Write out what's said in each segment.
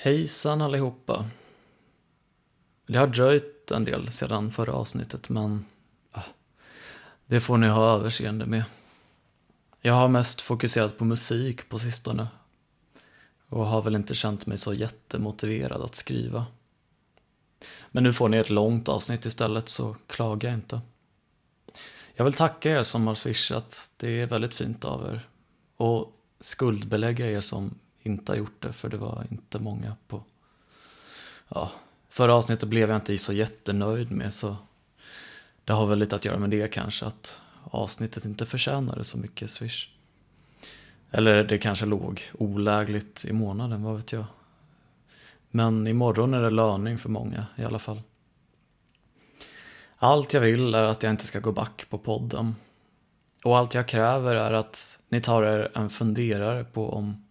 Hejsan allihopa. Det har dröjt en del sedan förra avsnittet men ah, det får ni ha överseende med. Jag har mest fokuserat på musik på sistone och har väl inte känt mig så jättemotiverad att skriva. Men nu får ni ett långt avsnitt istället så klaga inte. Jag vill tacka er som har swishat, det är väldigt fint av er. Och skuldbelägga er som inte har gjort det, för det var inte många på... Ja, förra avsnittet blev jag inte så jättenöjd med, så det har väl lite att göra med det kanske, att avsnittet inte förtjänade så mycket swish. Eller det kanske låg olägligt i månaden, vad vet jag. Men imorgon är det löning för många i alla fall. Allt jag vill är att jag inte ska gå back på podden. Och allt jag kräver är att ni tar er en funderare på om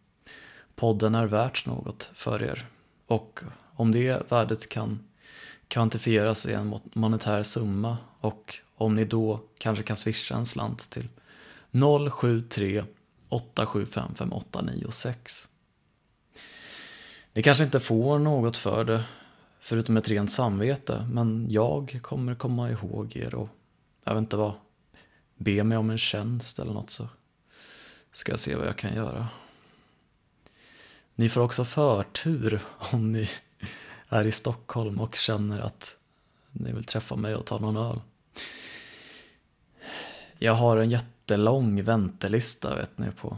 podden är värt något för er. Och om det värdet kan kvantifieras i en monetär summa och om ni då kanske kan swisha en slant till 073 875 5896. Ni kanske inte får något för det, förutom ett rent samvete, men jag kommer komma ihåg er och, jag vet inte vad, be mig om en tjänst eller något så ska jag se vad jag kan göra. Ni får också förtur om ni är i Stockholm och känner att ni vill träffa mig och ta någon öl. Jag har en jättelång väntelista vet ni på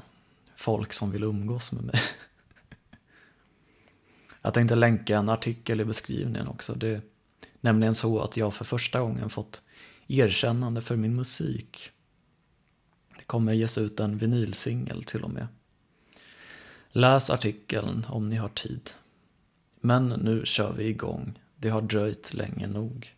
folk som vill umgås med mig. Jag tänkte länka en artikel i beskrivningen också. Det är nämligen så att jag för första gången fått erkännande för min musik. Det kommer ges ut en vinylsingel till och med. Läs artikeln om ni har tid. Men nu kör vi igång. Det har dröjt länge nog.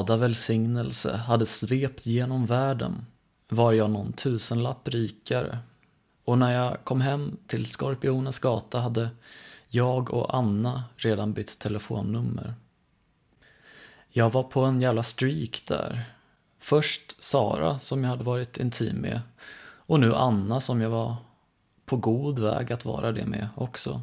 Glada välsignelse hade svept genom världen var jag någon tusenlapp rikare. Och när jag kom hem till Skorpionens gata hade jag och Anna redan bytt telefonnummer. Jag var på en jävla streak där. Först Sara som jag hade varit intim med och nu Anna som jag var på god väg att vara det med också.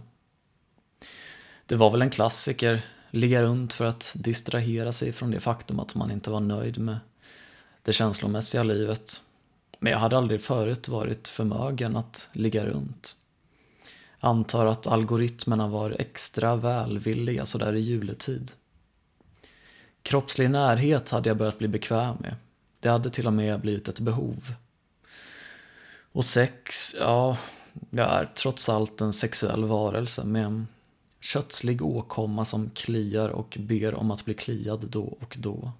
Det var väl en klassiker, ligga runt för att distrahera sig från det faktum att man inte var nöjd med det känslomässiga livet. Men jag hade aldrig förut varit förmögen att ligga runt. Antar att algoritmerna var extra välvilliga sådär i juletid. Kroppslig närhet hade jag börjat bli bekväm med. Det hade till och med blivit ett behov. Och sex, ja, jag är trots allt en sexuell varelse med en kötslig åkomma som kliar och ber om att bli kliad då och då.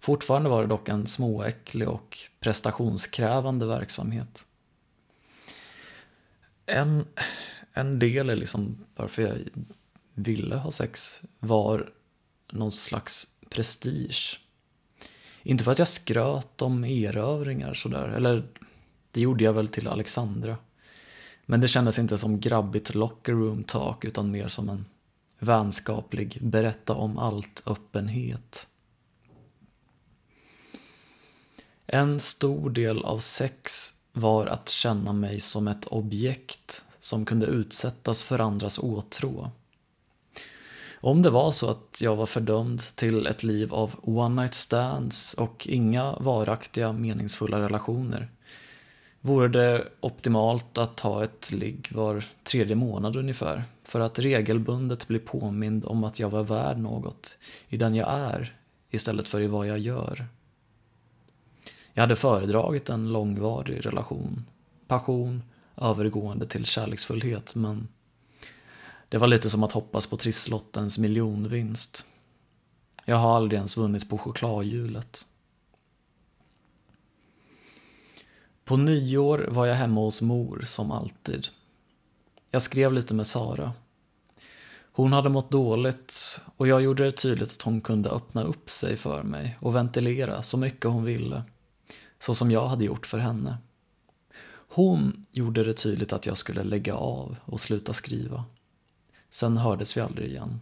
Fortfarande var det dock en småäcklig och prestationskrävande verksamhet. En, en del är liksom varför jag ville ha sex var någon slags prestige. Inte för att jag skröt om erövringar sådär, eller det gjorde jag väl till Alexandra. Men det kändes inte som grabbigt locker room talk utan mer som en vänskaplig berätta om allt öppenhet. En stor del av sex var att känna mig som ett objekt som kunde utsättas för andras åtrå. Om det var så att jag var fördömd till ett liv av one night stands och inga varaktiga meningsfulla relationer vore det optimalt att ta ett ligg var tredje månad ungefär för att regelbundet bli påmind om att jag var värd något i den jag är istället för i vad jag gör. Jag hade föredragit en långvarig relation, passion övergående till kärleksfullhet men det var lite som att hoppas på trisslottens miljonvinst. Jag har aldrig ens vunnit på chokladhjulet. På nyår var jag hemma hos mor, som alltid. Jag skrev lite med Sara. Hon hade mått dåligt och jag gjorde det tydligt att hon kunde öppna upp sig för mig och ventilera så mycket hon ville. Så som jag hade gjort för henne. Hon gjorde det tydligt att jag skulle lägga av och sluta skriva. Sen hördes vi aldrig igen.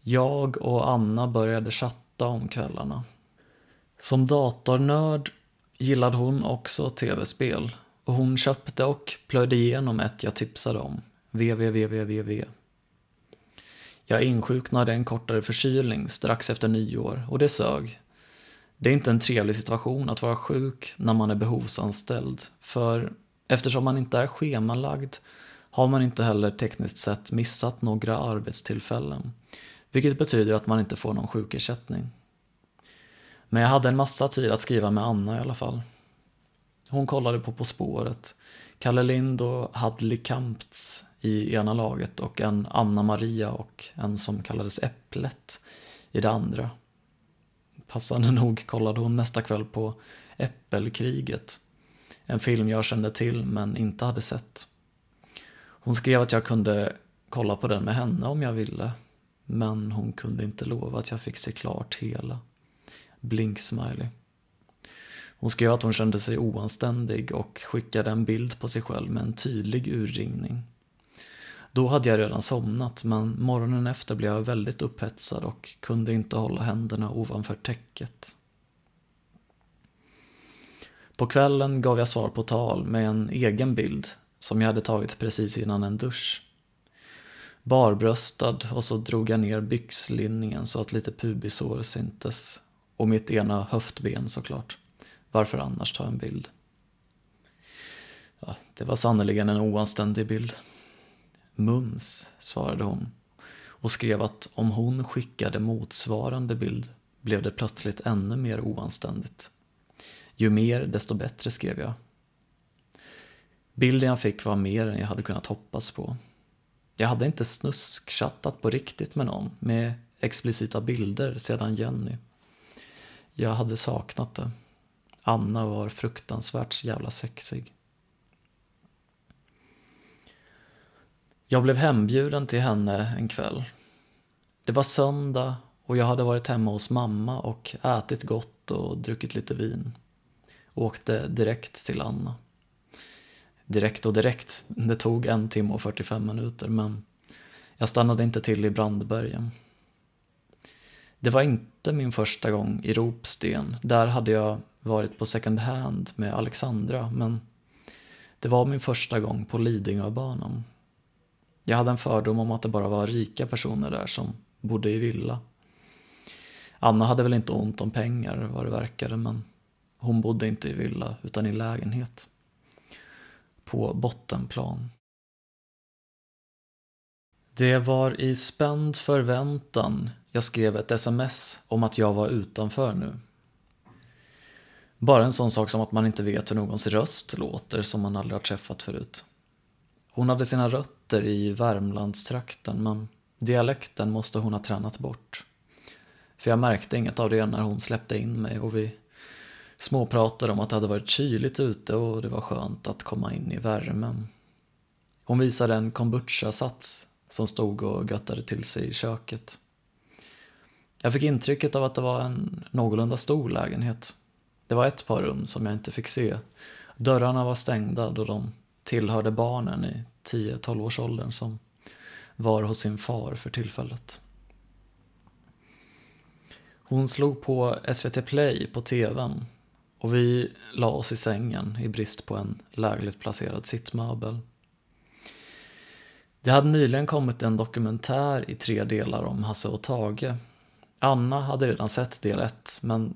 Jag och Anna började chatta om kvällarna. Som datornörd gillade hon också tv-spel och hon köpte och plöjde igenom ett jag tipsade om, www. Jag insjuknade en kortare förkylning strax efter nyår och det sög. Det är inte en trevlig situation att vara sjuk när man är behovsanställd, för eftersom man inte är schemalagd har man inte heller tekniskt sett missat några arbetstillfällen, vilket betyder att man inte får någon sjukersättning. Men jag hade en massa tid att skriva med Anna i alla fall. Hon kollade på På spåret. Kalle Lind och Hadley Kamptz i ena laget och en Anna Maria och en som kallades Äpplet i det andra. Passande nog kollade hon nästa kväll på Äppelkriget. En film jag kände till men inte hade sett. Hon skrev att jag kunde kolla på den med henne om jag ville. Men hon kunde inte lova att jag fick se klart hela. Blink-smiley. Hon skrev att hon kände sig oanständig och skickade en bild på sig själv med en tydlig urringning. Då hade jag redan somnat men morgonen efter blev jag väldigt upphetsad och kunde inte hålla händerna ovanför täcket. På kvällen gav jag svar på tal med en egen bild som jag hade tagit precis innan en dusch. Barbröstad och så drog jag ner byxlinningen så att lite pubisår syntes och mitt ena höftben såklart. Varför annars ta en bild? Ja, det var sannerligen en oanständig bild. Mums, svarade hon och skrev att om hon skickade motsvarande bild blev det plötsligt ännu mer oanständigt. Ju mer, desto bättre, skrev jag. Bilden jag fick var mer än jag hade kunnat hoppas på. Jag hade inte snuskchattat på riktigt med någon med explicita bilder sedan Jenny. Jag hade saknat det. Anna var fruktansvärt jävla sexig. Jag blev hembjuden till henne en kväll. Det var söndag och jag hade varit hemma hos mamma och ätit gott och druckit lite vin. Och åkte direkt till Anna. Direkt och direkt, det tog en timme och 45 minuter men jag stannade inte till i Brandbergen. Det var inte min första gång i Ropsten. Där hade jag varit på second hand med Alexandra, men det var min första gång på Lidingöbanan. Jag hade en fördom om att det bara var rika personer där som bodde i villa. Anna hade väl inte ont om pengar vad det verkade, men hon bodde inte i villa utan i lägenhet. På bottenplan. Det var i spänd förväntan jag skrev ett sms om att jag var utanför nu. Bara en sån sak som att man inte vet hur någons röst låter som man aldrig har träffat förut. Hon hade sina rötter i Värmlandstrakten men dialekten måste hon ha tränat bort. För jag märkte inget av det när hon släppte in mig och vi småpratade om att det hade varit kyligt ute och det var skönt att komma in i värmen. Hon visade en kombucha-sats som stod och göttade till sig i köket. Jag fick intrycket av att det var en någorlunda stor lägenhet. Det var ett par rum som jag inte fick se. Dörrarna var stängda då de tillhörde barnen i 10-12 års åldern som var hos sin far för tillfället. Hon slog på SVT Play på TVn och vi la oss i sängen i brist på en lägligt placerad sittmöbel. Det hade nyligen kommit en dokumentär i tre delar om Hasse och Tage. Anna hade redan sett del 1, men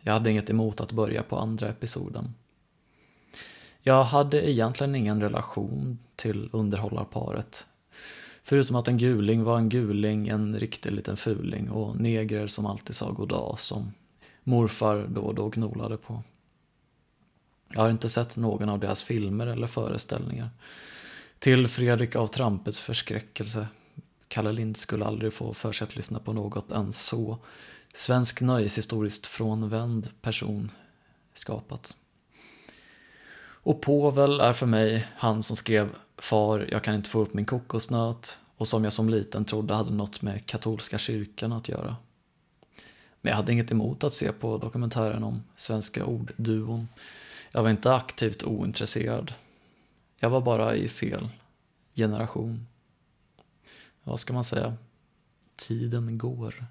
jag hade inget emot att börja på andra episoden. Jag hade egentligen ingen relation till underhållarparet. Förutom att en guling var en guling, en riktig liten fuling och negrer som alltid sa goddag som morfar då och då gnolade på. Jag har inte sett någon av deras filmer eller föreställningar. Till Fredrik av Trampets förskräckelse. Kalle Lind skulle aldrig få för sig att lyssna på något än så svensk nöjeshistoriskt frånvänd person skapat. Och Povel är för mig han som skrev Far, jag kan inte få upp min kokosnöt och som jag som liten trodde hade något med katolska kyrkan att göra. Men jag hade inget emot att se på dokumentären om Svenska ordduon. Jag var inte aktivt ointresserad. Jag var bara i fel generation. Vad ska man säga? Tiden går.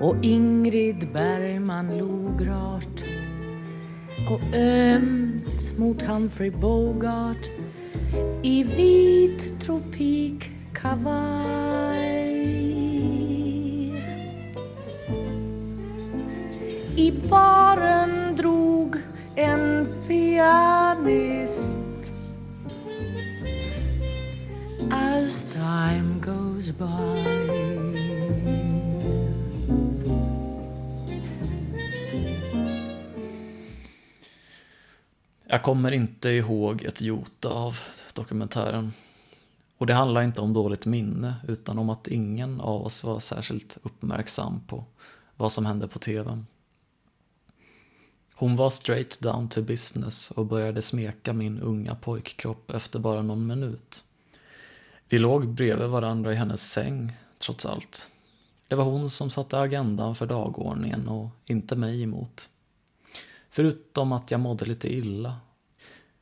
Och Ingrid Bergman log rart och ömt mot Humphrey Bogart i vit tropikkavaj. I baren drog en pianist as time goes by. Jag kommer inte ihåg ett jota av dokumentären. Och det handlar inte om dåligt minne, utan om att ingen av oss var särskilt uppmärksam på vad som hände på TV. Hon var straight down to business och började smeka min unga pojkkropp efter bara någon minut. Vi låg bredvid varandra i hennes säng, trots allt. Det var hon som satte agendan för dagordningen och inte mig emot. Förutom att jag mådde lite illa.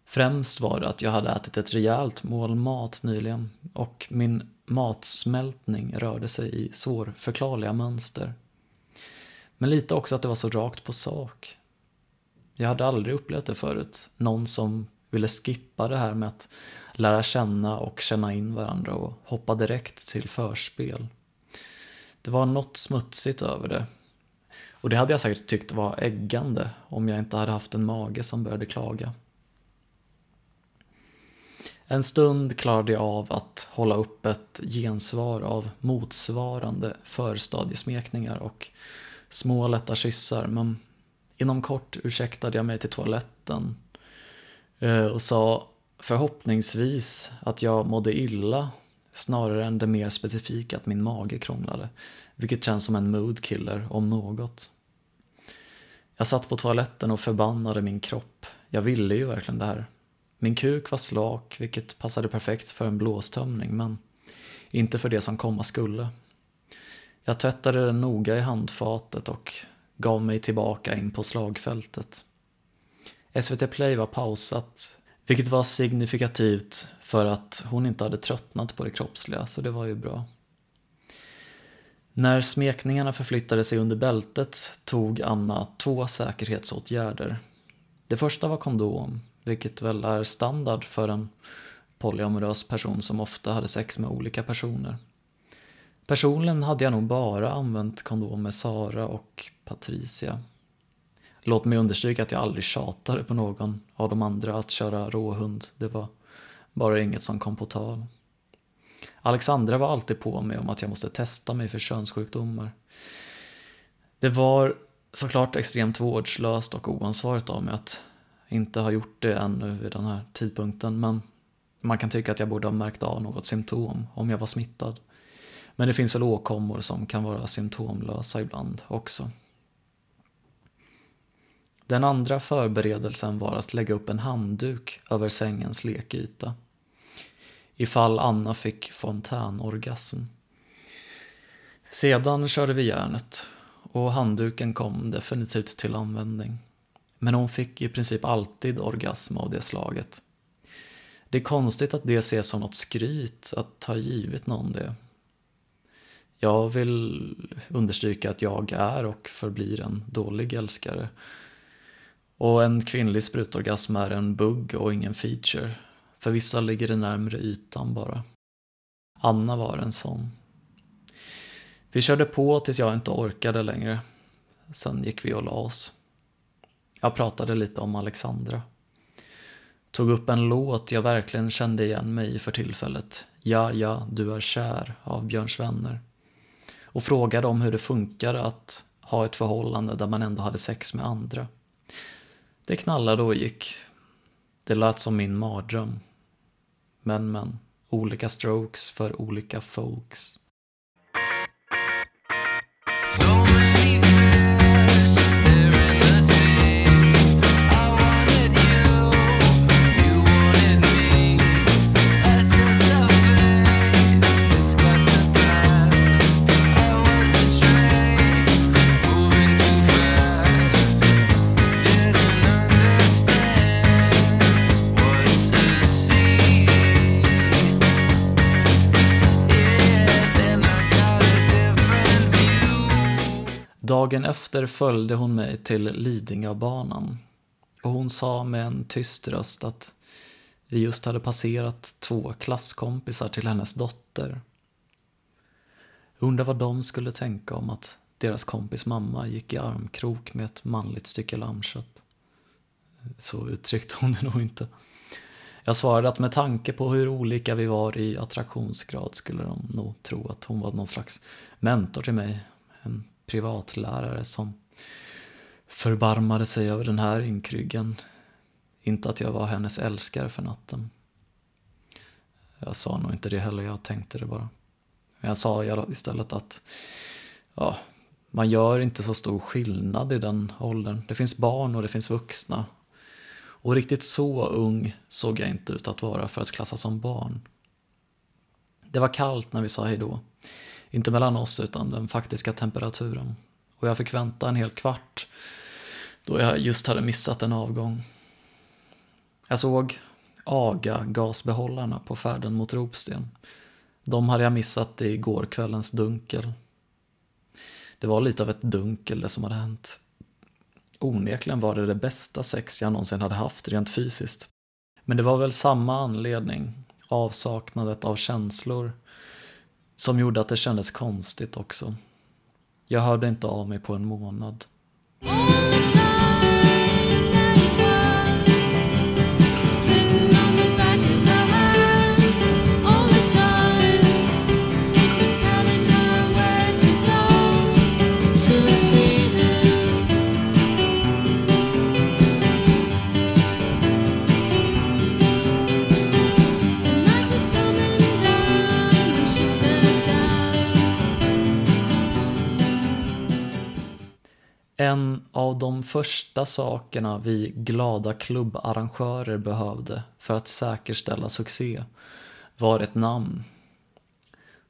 Främst var det att jag hade ätit ett rejält mål mat nyligen och min matsmältning rörde sig i svårförklarliga mönster. Men lite också att det var så rakt på sak. Jag hade aldrig upplevt det förut. Någon som ville skippa det här med att lära känna och känna in varandra och hoppa direkt till förspel. Det var något smutsigt över det. Och det hade jag säkert tyckt var äggande om jag inte hade haft en mage som började klaga. En stund klarade jag av att hålla upp ett gensvar av motsvarande förstadiesmekningar och små lätta kyssar men inom kort ursäktade jag mig till toaletten eh, och sa förhoppningsvis att jag mådde illa snarare än det mer specifika att min mage krånglade, vilket känns som en moodkiller om något. Jag satt på toaletten och förbannade min kropp. Jag ville ju verkligen det här. Min kuk var slak, vilket passade perfekt för en blåstömning, men inte för det som komma skulle. Jag tvättade den noga i handfatet och gav mig tillbaka in på slagfältet. SVT Play var pausat, vilket var signifikativt för att hon inte hade tröttnat på det kroppsliga, så det var ju bra. När smekningarna förflyttade sig under bältet tog Anna två säkerhetsåtgärder. Det första var kondom, vilket väl är standard för en polyamorös person som ofta hade sex med olika personer. Personligen hade jag nog bara använt kondom med Sara och Patricia. Låt mig understryka att jag aldrig tjatade på någon av de andra att köra råhund. Det var bara inget som kom på tal. Alexandra var alltid på mig om att jag måste testa mig för könssjukdomar. Det var såklart extremt vårdslöst och oansvarigt av mig att inte ha gjort det ännu vid den här tidpunkten, men man kan tycka att jag borde ha märkt av något symptom om jag var smittad. Men det finns väl åkommor som kan vara symptomlösa ibland också. Den andra förberedelsen var att lägga upp en handduk över sängens lekyta. Ifall Anna fick fontänorgasm. Sedan körde vi järnet och handduken kom definitivt till användning. Men hon fick i princip alltid orgasm av det slaget. Det är konstigt att det ses som något skryt att ha givit någon det. Jag vill understryka att jag är och förblir en dålig älskare. Och en kvinnlig sprutorgasm är en bugg och ingen feature. För vissa ligger det närmre ytan bara. Anna var en sån. Vi körde på tills jag inte orkade längre. Sen gick vi och la oss. Jag pratade lite om Alexandra. Tog upp en låt jag verkligen kände igen mig i för tillfället. Ja, ja, du är kär av Björns vänner. Och frågade om hur det funkar att ha ett förhållande där man ändå hade sex med andra. Det knallade och gick. Det lät som min mardröm. Men, men. Olika strokes för olika folks. So Dagen efter följde hon mig till Lidingöbanan och hon sa med en tyst röst att vi just hade passerat två klasskompisar till hennes dotter. Undrar vad de skulle tänka om att deras kompis mamma gick i armkrok med ett manligt stycke lammkött. Så uttryckte hon det nog inte. Jag svarade att med tanke på hur olika vi var i attraktionsgrad skulle de nog tro att hon var någon slags mentor till mig. En privatlärare som förbarmade sig över den här ynkryggen. Inte att jag var hennes älskare för natten. Jag sa nog inte det heller, jag tänkte det bara. Men jag sa istället att ja, man gör inte så stor skillnad i den åldern. Det finns barn och det finns vuxna. Och riktigt så ung såg jag inte ut att vara för att klassas som barn. Det var kallt när vi sa hejdå. Inte mellan oss utan den faktiska temperaturen. Och jag fick vänta en hel kvart då jag just hade missat en avgång. Jag såg AGA-gasbehållarna på färden mot Ropsten. De hade jag missat i går kvällens dunkel. Det var lite av ett dunkel det som hade hänt. Onekligen var det det bästa sex jag någonsin hade haft rent fysiskt. Men det var väl samma anledning, avsaknadet av känslor, som gjorde att det kändes konstigt också. Jag hörde inte av mig på en månad. En av de första sakerna vi glada klubbarrangörer behövde för att säkerställa succé var ett namn.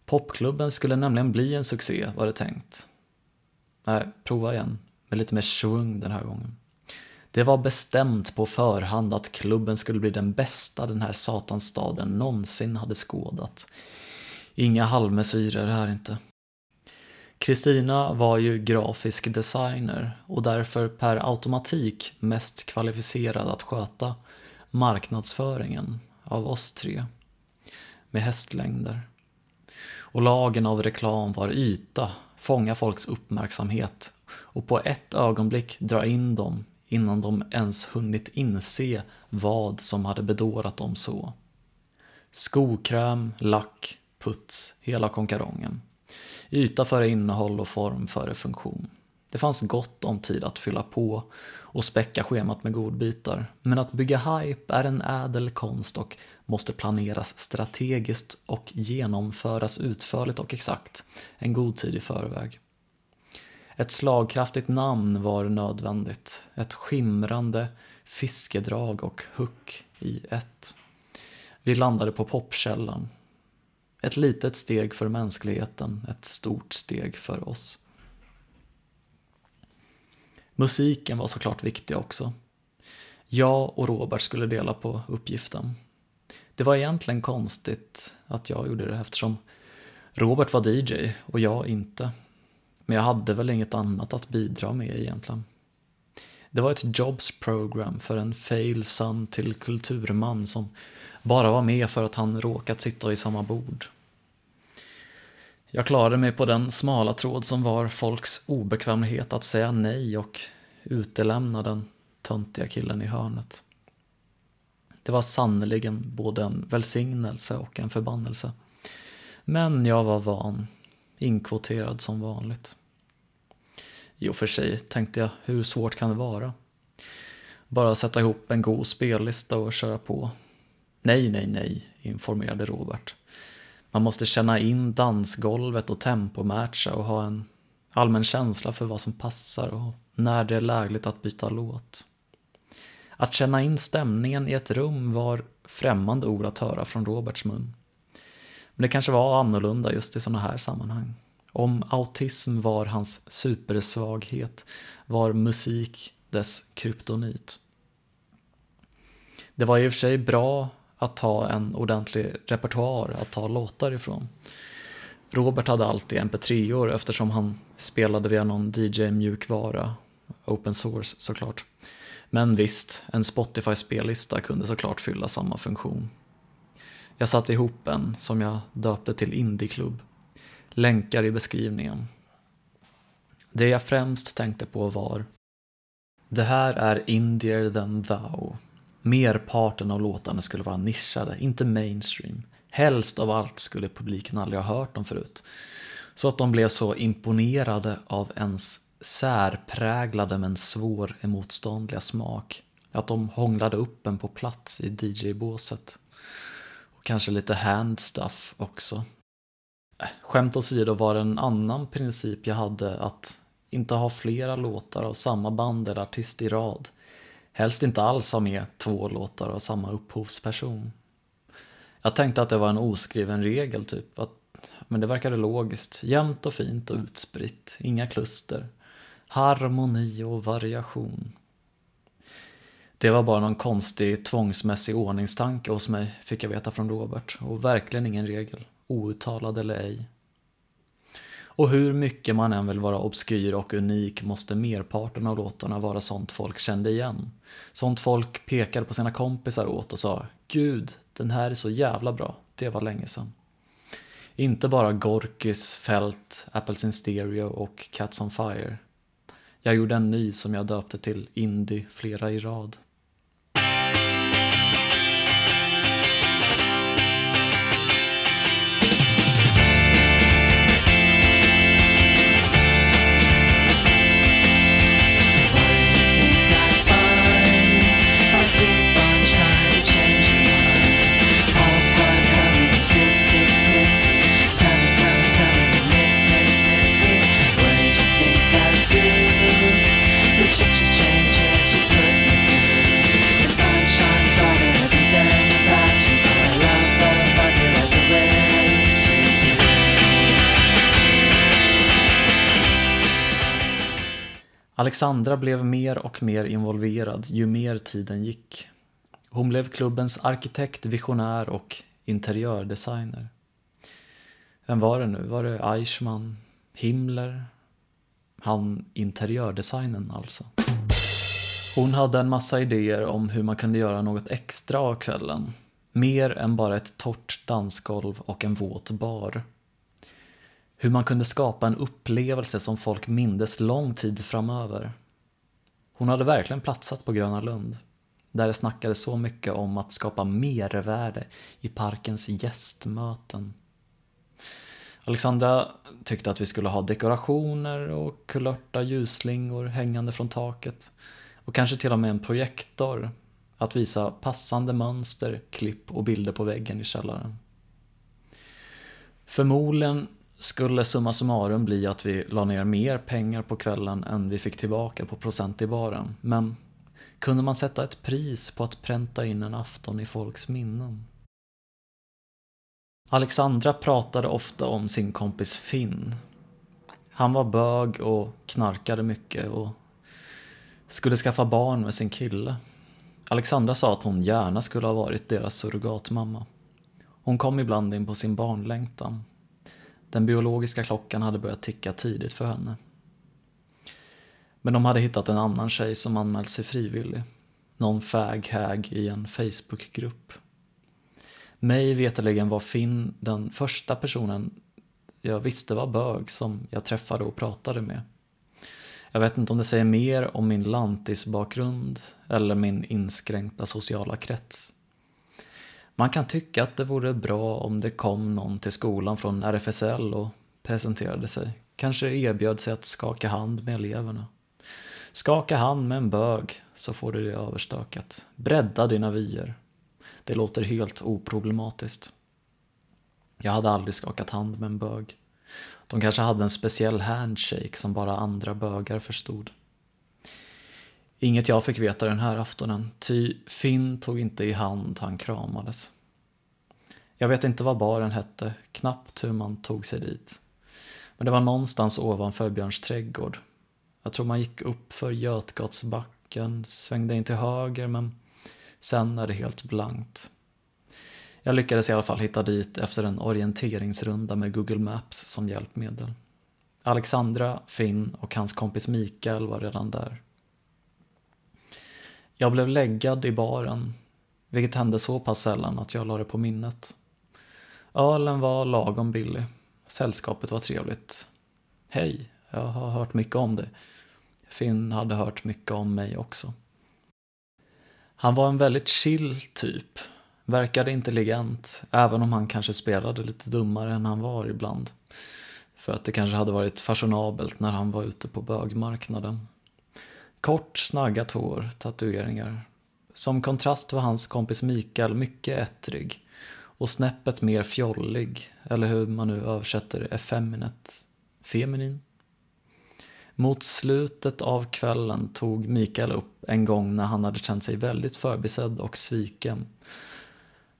Popklubben skulle nämligen bli en succé var det tänkt. Nej, prova igen. Med lite mer svung den här gången. Det var bestämt på förhand att klubben skulle bli den bästa den här satansstaden någonsin hade skådat. Inga halvmesyrer här inte. Kristina var ju grafisk designer och därför per automatik mest kvalificerad att sköta marknadsföringen av oss tre. Med hästlängder. Och lagen av reklam var yta, fånga folks uppmärksamhet och på ett ögonblick dra in dem innan de ens hunnit inse vad som hade bedårat dem så. Skokräm, lack, puts, hela konkarongen. Yta före innehåll och form före funktion. Det fanns gott om tid att fylla på och späcka schemat med godbitar. Men att bygga hype är en ädel konst och måste planeras strategiskt och genomföras utförligt och exakt en god tid i förväg. Ett slagkraftigt namn var nödvändigt. Ett skimrande fiskedrag och hook i ett. Vi landade på popkällan. Ett litet steg för mänskligheten, ett stort steg för oss. Musiken var såklart viktig också. Jag och Robert skulle dela på uppgiften. Det var egentligen konstigt att jag gjorde det eftersom Robert var DJ och jag inte. Men jag hade väl inget annat att bidra med egentligen. Det var ett jobs program för en fail son till kulturman som bara var med för att han råkat sitta vid samma bord. Jag klarade mig på den smala tråd som var folks obekvämlighet att säga nej och utelämna den töntiga killen i hörnet. Det var sannerligen både en välsignelse och en förbannelse. Men jag var van, inkvoterad som vanligt. I och för sig tänkte jag, hur svårt kan det vara? Bara sätta ihop en god spellista och köra på. Nej, nej, nej, informerade Robert. Man måste känna in dansgolvet och tempomatcha och ha en allmän känsla för vad som passar och när det är lägligt att byta låt. Att känna in stämningen i ett rum var främmande ord att höra från Roberts mun. Men det kanske var annorlunda just i sådana här sammanhang. Om autism var hans supersvaghet var musik dess kryptonit. Det var i och för sig bra att ha en ordentlig repertoar att ta låtar ifrån. Robert hade alltid mp3-or eftersom han spelade via någon DJ-mjukvara, open source såklart. Men visst, en Spotify-spellista kunde såklart fylla samma funktion. Jag satte ihop en som jag döpte till Indieklubb. Länkar i beskrivningen. Det jag främst tänkte på var Det här är Indier than thou. Merparten av låtarna skulle vara nischade, inte mainstream. Helst av allt skulle publiken aldrig ha hört dem förut. Så att de blev så imponerade av ens särpräglade men svår emotståndliga smak. Att de hånglade upp en på plats i DJ-båset. Och kanske lite handstuff också. Äh, skämt åsido var det en annan princip jag hade att inte ha flera låtar av samma band eller artist i rad. Helst inte alls ha med två låtar av samma upphovsperson. Jag tänkte att det var en oskriven regel typ, att, men det verkade logiskt. Jämnt och fint och utspritt, inga kluster. Harmoni och variation. Det var bara någon konstig tvångsmässig ordningstanke hos mig, fick jag veta från Robert. Och verkligen ingen regel, outtalad eller ej. Och hur mycket man än vill vara obskyr och unik måste merparten av låtarna vara sånt folk kände igen. Sånt folk pekade på sina kompisar åt och sa Gud, den här är så jävla bra, det var länge sedan. Inte bara Gorkys, Fält, Apples in Stereo och Cats on Fire. Jag gjorde en ny som jag döpte till Indie flera i rad. Alexandra blev mer och mer involverad ju mer tiden gick. Hon blev klubbens arkitekt, visionär och interiördesigner. Vem var det nu? Var det Eichmann? Himmler? Han interiördesignen alltså. Hon hade en massa idéer om hur man kunde göra något extra av kvällen. Mer än bara ett torrt dansgolv och en våt bar. Hur man kunde skapa en upplevelse som folk mindes lång tid framöver. Hon hade verkligen platsat på Gröna Lund. Där det snackades så mycket om att skapa mervärde i parkens gästmöten. Alexandra tyckte att vi skulle ha dekorationer och kulörta ljusslingor hängande från taket. Och kanske till och med en projektor att visa passande mönster, klipp och bilder på väggen i källaren. Förmodligen skulle summa summarum bli att vi la ner mer pengar på kvällen än vi fick tillbaka på procent i baren. Men kunde man sätta ett pris på att pränta in en afton i folks minnen? Alexandra pratade ofta om sin kompis Finn. Han var bög och knarkade mycket och skulle skaffa barn med sin kille. Alexandra sa att hon gärna skulle ha varit deras surrogatmamma. Hon kom ibland in på sin barnlängtan. Den biologiska klockan hade börjat ticka tidigt för henne. Men de hade hittat en annan tjej som anmält sig frivillig. Någon fag-hag i en Facebookgrupp. Mig veterligen var Finn den första personen jag visste var bög som jag träffade och pratade med. Jag vet inte om det säger mer om min lantisbakgrund eller min inskränkta sociala krets. Man kan tycka att det vore bra om det kom någon till skolan från RFSL och presenterade sig. Kanske erbjöd sig att skaka hand med eleverna. Skaka hand med en bög så får du det överstökat. Bredda dina vyer. Det låter helt oproblematiskt. Jag hade aldrig skakat hand med en bög. De kanske hade en speciell handshake som bara andra bögar förstod. Inget jag fick veta den här aftonen, ty Finn tog inte i hand han kramades. Jag vet inte vad baren hette, knappt hur man tog sig dit. Men det var någonstans ovanför Björns trädgård. Jag tror man gick upp för Götgatsbacken, svängde in till höger men sen är det helt blankt. Jag lyckades i alla fall hitta dit efter en orienteringsrunda med Google Maps som hjälpmedel. Alexandra, Finn och hans kompis Mikael var redan där. Jag blev läggad i baren, vilket hände så pass sällan att jag la det på minnet. Ölen var lagom billig. Sällskapet var trevligt. Hej, jag har hört mycket om dig. Finn hade hört mycket om mig också. Han var en väldigt chill typ. Verkade intelligent, även om han kanske spelade lite dummare än han var ibland. För att det kanske hade varit fashionabelt när han var ute på bögmarknaden. Kort, snaggat hår, tatueringar. Som kontrast var hans kompis Mikael mycket ettrig och snäppet mer fjollig, eller hur man nu översätter effeminet, Feminin? Mot slutet av kvällen tog Mikael upp en gång när han hade känt sig väldigt förbisedd och sviken.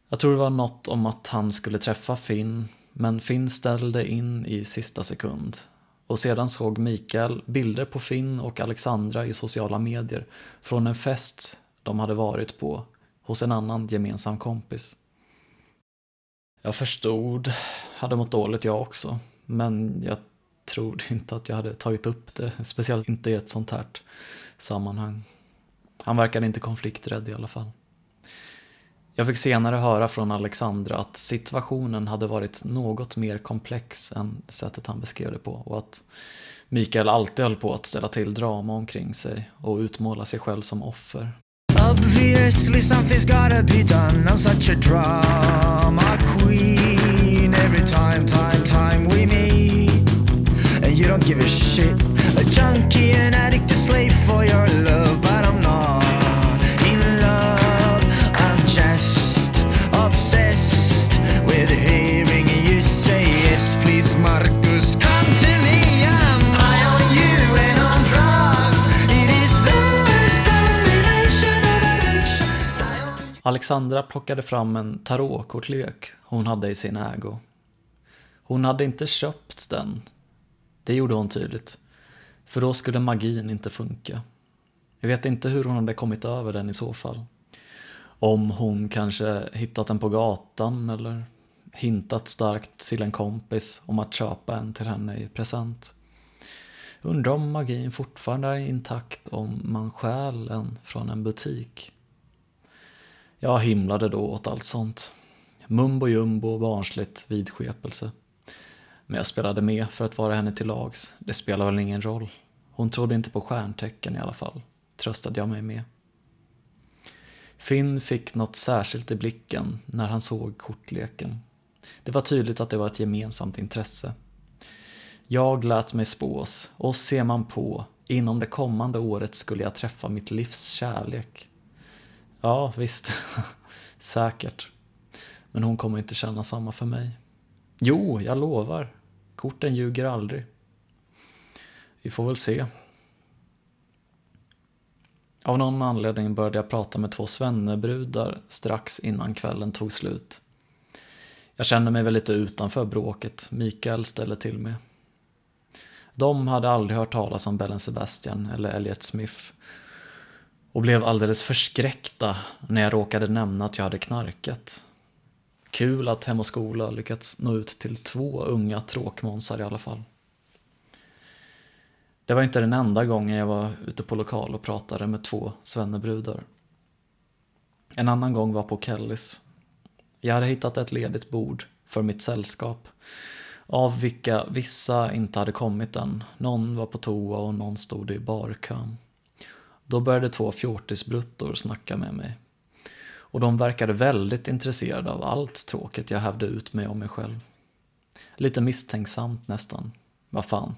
Jag tror det var något om att han skulle träffa Finn, men Finn ställde in i sista sekund. Och sedan såg Mikael bilder på Finn och Alexandra i sociala medier från en fest de hade varit på hos en annan gemensam kompis. Jag förstod, hade mått dåligt jag också, men jag trodde inte att jag hade tagit upp det, speciellt inte i ett sånt här sammanhang. Han verkade inte konflikträdd i alla fall. Jag fick senare höra från Alexandra att situationen hade varit något mer komplex än sättet han beskrev det på och att Mikael alltid höll på att ställa till drama omkring sig och utmåla sig själv som offer. Obviously something's gotta be done. I'm such a drama queen. Every time, time, time we meet, and you don't give a shit. A junkie, an addict, a slave for your love, Alexandra plockade fram en tarotkortlek hon hade i sin ägo. Hon hade inte köpt den. Det gjorde hon tydligt. För då skulle magin inte funka. Jag vet inte hur hon hade kommit över den i så fall. Om hon kanske hittat den på gatan eller hintat starkt till en kompis om att köpa en till henne i present. Undrar om magin fortfarande är intakt om man stjäl en från en butik. Jag himlade då åt allt sånt. Mumbo jumbo, barnsligt, vidskepelse. Men jag spelade med för att vara henne till lags. Det spelar väl ingen roll. Hon trodde inte på stjärntecken i alla fall, tröstade jag mig med. Finn fick något särskilt i blicken när han såg kortleken. Det var tydligt att det var ett gemensamt intresse. Jag lät mig spås och ser man på, inom det kommande året skulle jag träffa mitt livs kärlek. Ja, visst. Säkert. Men hon kommer inte känna samma för mig. Jo, jag lovar. Korten ljuger aldrig. Vi får väl se. Av någon anledning började jag prata med två svennebrudar strax innan kvällen tog slut. Jag kände mig väl lite utanför bråket, Mikael ställde till med. De hade aldrig hört talas om Bellen Sebastian eller Elliot Smith och blev alldeles förskräckta när jag råkade nämna att jag hade knarkat. Kul att Hem och Skola lyckats nå ut till två unga tråkmånsar i alla fall. Det var inte den enda gången jag var ute på lokal och pratade med två svennebrudar. En annan gång var på Kellys. Jag hade hittat ett ledigt bord för mitt sällskap. Av vilka vissa inte hade kommit än. Någon var på toa och någon stod i barkön. Då började två fjortisbruttor snacka med mig. Och de verkade väldigt intresserade av allt tråkigt jag hävde ut mig om mig själv. Lite misstänksamt nästan. Vad fan,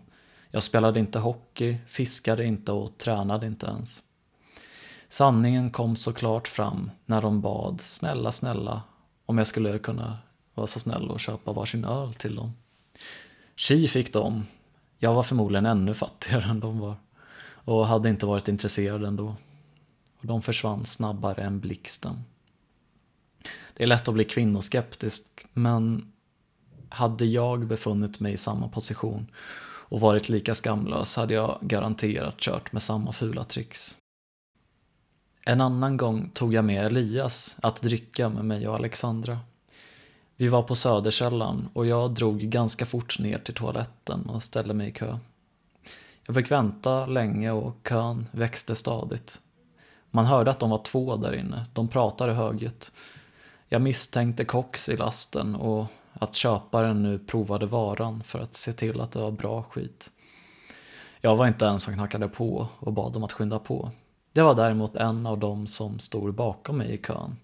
jag spelade inte hockey, fiskade inte och tränade inte ens. Sanningen kom såklart fram när de bad, snälla, snälla, om jag skulle kunna vara så snäll och köpa varsin öl till dem. Tji fick de. Jag var förmodligen ännu fattigare än de var och hade inte varit intresserad ändå. Och de försvann snabbare än blixten. Det är lätt att bli kvinnoskeptisk, men hade jag befunnit mig i samma position och varit lika skamlös hade jag garanterat kört med samma fula tricks. En annan gång tog jag med Elias att dricka med mig och Alexandra. Vi var på Söderkällan och jag drog ganska fort ner till toaletten och ställde mig i kö. Jag fick vänta länge och kön växte stadigt. Man hörde att de var två där inne, de pratade högljutt. Jag misstänkte kox i lasten och att köparen nu provade varan för att se till att det var bra skit. Jag var inte en som knackade på och bad dem att skynda på. Det var däremot en av dem som stod bakom mig i kön.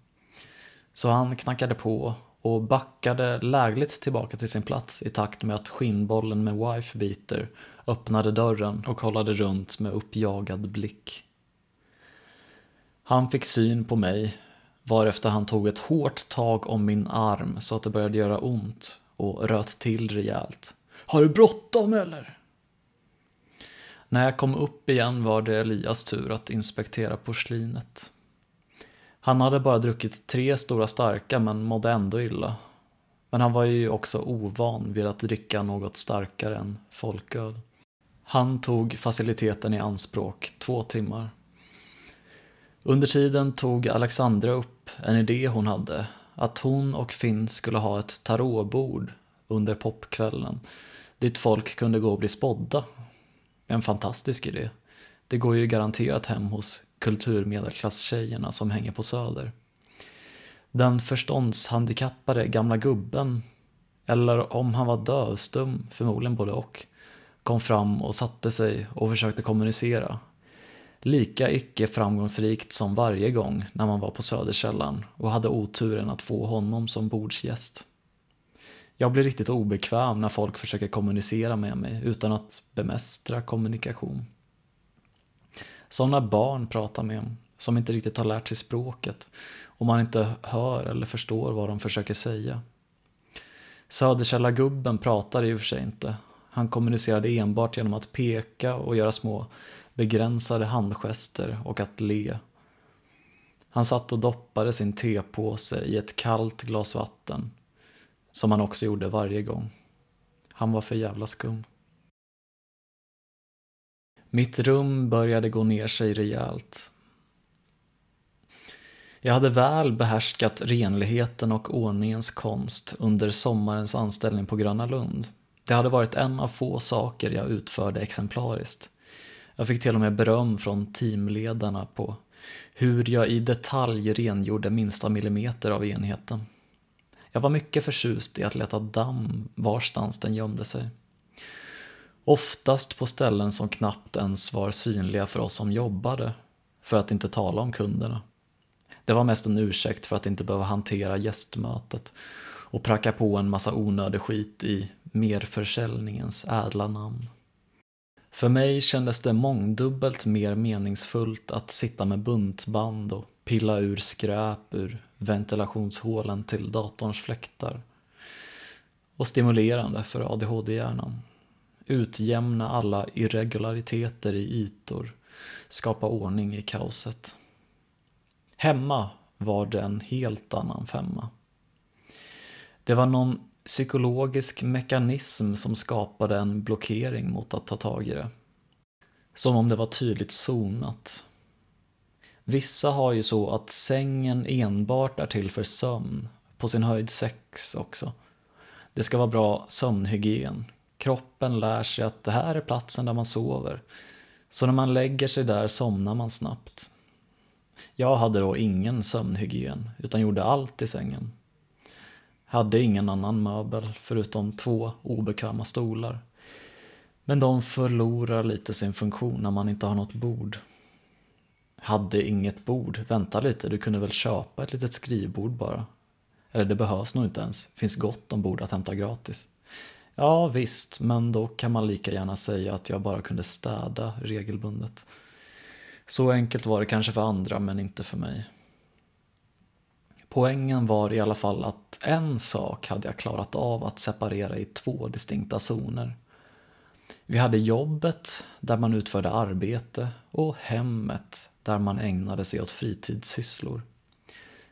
Så han knackade på och backade lägligt tillbaka till sin plats i takt med att skinnbollen med wife-beater öppnade dörren och kollade runt med uppjagad blick. Han fick syn på mig, varefter han tog ett hårt tag om min arm så att det började göra ont och röt till rejält. Har du bråttom eller? När jag kom upp igen var det Elias tur att inspektera porslinet. Han hade bara druckit tre stora starka men mådde ändå illa. Men han var ju också ovan vid att dricka något starkare än folköl. Han tog faciliteten i anspråk två timmar. Under tiden tog Alexandra upp en idé hon hade, att hon och Finn skulle ha ett tarotbord under popkvällen, dit folk kunde gå och bli spådda. En fantastisk idé. Det går ju garanterat hem hos kulturmedelklasstjejerna som hänger på Söder. Den förståndshandikappade gamla gubben, eller om han var dövstum, förmodligen både och, kom fram och satte sig och försökte kommunicera. Lika icke framgångsrikt som varje gång när man var på Söderkällan och hade oturen att få honom som bordsgäst. Jag blir riktigt obekväm när folk försöker kommunicera med mig utan att bemästra kommunikation. Sådana barn pratar med en, som inte riktigt har lärt sig språket och man inte hör eller förstår vad de försöker säga. Söderkällagubben pratar i och för sig inte. Han kommunicerade enbart genom att peka och göra små begränsade handgester och att le. Han satt och doppade sin tepåse i ett kallt glas vatten, som han också gjorde varje gång. Han var för jävla skum. Mitt rum började gå ner sig rejält. Jag hade väl behärskat renligheten och ordningens konst under sommarens anställning på Gröna Lund. Det hade varit en av få saker jag utförde exemplariskt. Jag fick till och med beröm från teamledarna på hur jag i detalj rengjorde minsta millimeter av enheten. Jag var mycket förtjust i att leta damm varstans den gömde sig. Oftast på ställen som knappt ens var synliga för oss som jobbade, för att inte tala om kunderna. Det var mest en ursäkt för att inte behöva hantera gästmötet och pracka på en massa onödig skit i merförsäljningens ädla namn. För mig kändes det mångdubbelt mer meningsfullt att sitta med buntband och pilla ur skräp ur ventilationshålen till datorns fläktar. Och stimulerande för ADHD-hjärnan. Utjämna alla irregulariteter i ytor, skapa ordning i kaoset. Hemma var det en helt annan femma. Det var någon psykologisk mekanism som skapade en blockering mot att ta tag i det. Som om det var tydligt zonat. Vissa har ju så att sängen enbart är till för sömn, på sin höjd sex också. Det ska vara bra sömnhygien. Kroppen lär sig att det här är platsen där man sover. Så när man lägger sig där somnar man snabbt. Jag hade då ingen sömnhygien, utan gjorde allt i sängen. Hade ingen annan möbel, förutom två obekväma stolar. Men de förlorar lite sin funktion när man inte har något bord. Hade inget bord, vänta lite, du kunde väl köpa ett litet skrivbord bara? Eller det behövs nog inte ens, finns gott om bord att hämta gratis. Ja visst, men då kan man lika gärna säga att jag bara kunde städa regelbundet. Så enkelt var det kanske för andra, men inte för mig. Poängen var i alla fall att en sak hade jag klarat av att separera i två distinkta zoner. Vi hade jobbet, där man utförde arbete, och hemmet, där man ägnade sig åt fritidssysslor.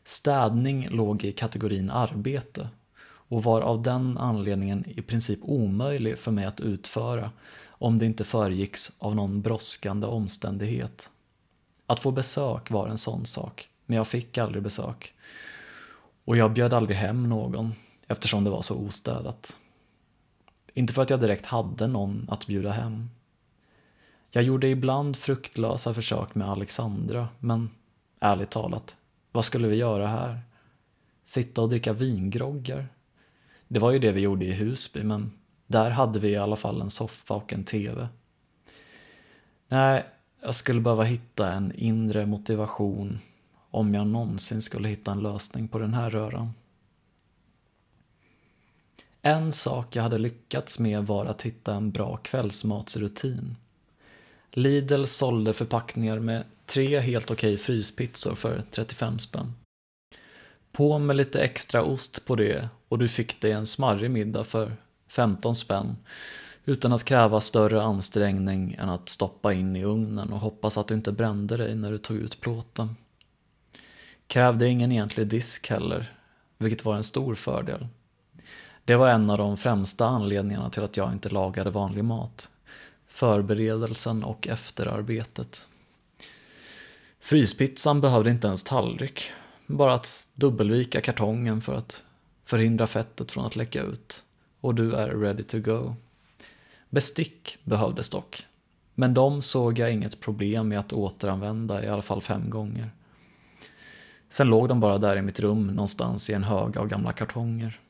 Städning låg i kategorin arbete och var av den anledningen i princip omöjlig för mig att utföra om det inte föregicks av någon brådskande omständighet. Att få besök var en sån sak, men jag fick aldrig besök. Och jag bjöd aldrig hem någon, eftersom det var så ostädat. Inte för att jag direkt hade någon att bjuda hem. Jag gjorde ibland fruktlösa försök med Alexandra, men ärligt talat, vad skulle vi göra här? Sitta och dricka vingroggar? Det var ju det vi gjorde i Husby, men där hade vi i alla fall en soffa och en TV. Nej, jag skulle behöva hitta en inre motivation om jag någonsin skulle hitta en lösning på den här röran. En sak jag hade lyckats med var att hitta en bra kvällsmatsrutin. Lidl sålde förpackningar med tre helt okej fryspizzor för 35 spänn. På med lite extra ost på det och du fick dig en smarrig middag för 15 spänn utan att kräva större ansträngning än att stoppa in i ugnen och hoppas att du inte brände dig när du tog ut plåten. Krävde ingen egentlig disk heller, vilket var en stor fördel. Det var en av de främsta anledningarna till att jag inte lagade vanlig mat. Förberedelsen och efterarbetet. Fryspizzan behövde inte ens tallrik, bara att dubbelvika kartongen för att förhindra fettet från att läcka ut. Och du är ready to go. Bestick behövdes dock, men de såg jag inget problem med att återanvända i alla fall fem gånger. Sen låg de bara där i mitt rum någonstans i en hög av gamla kartonger.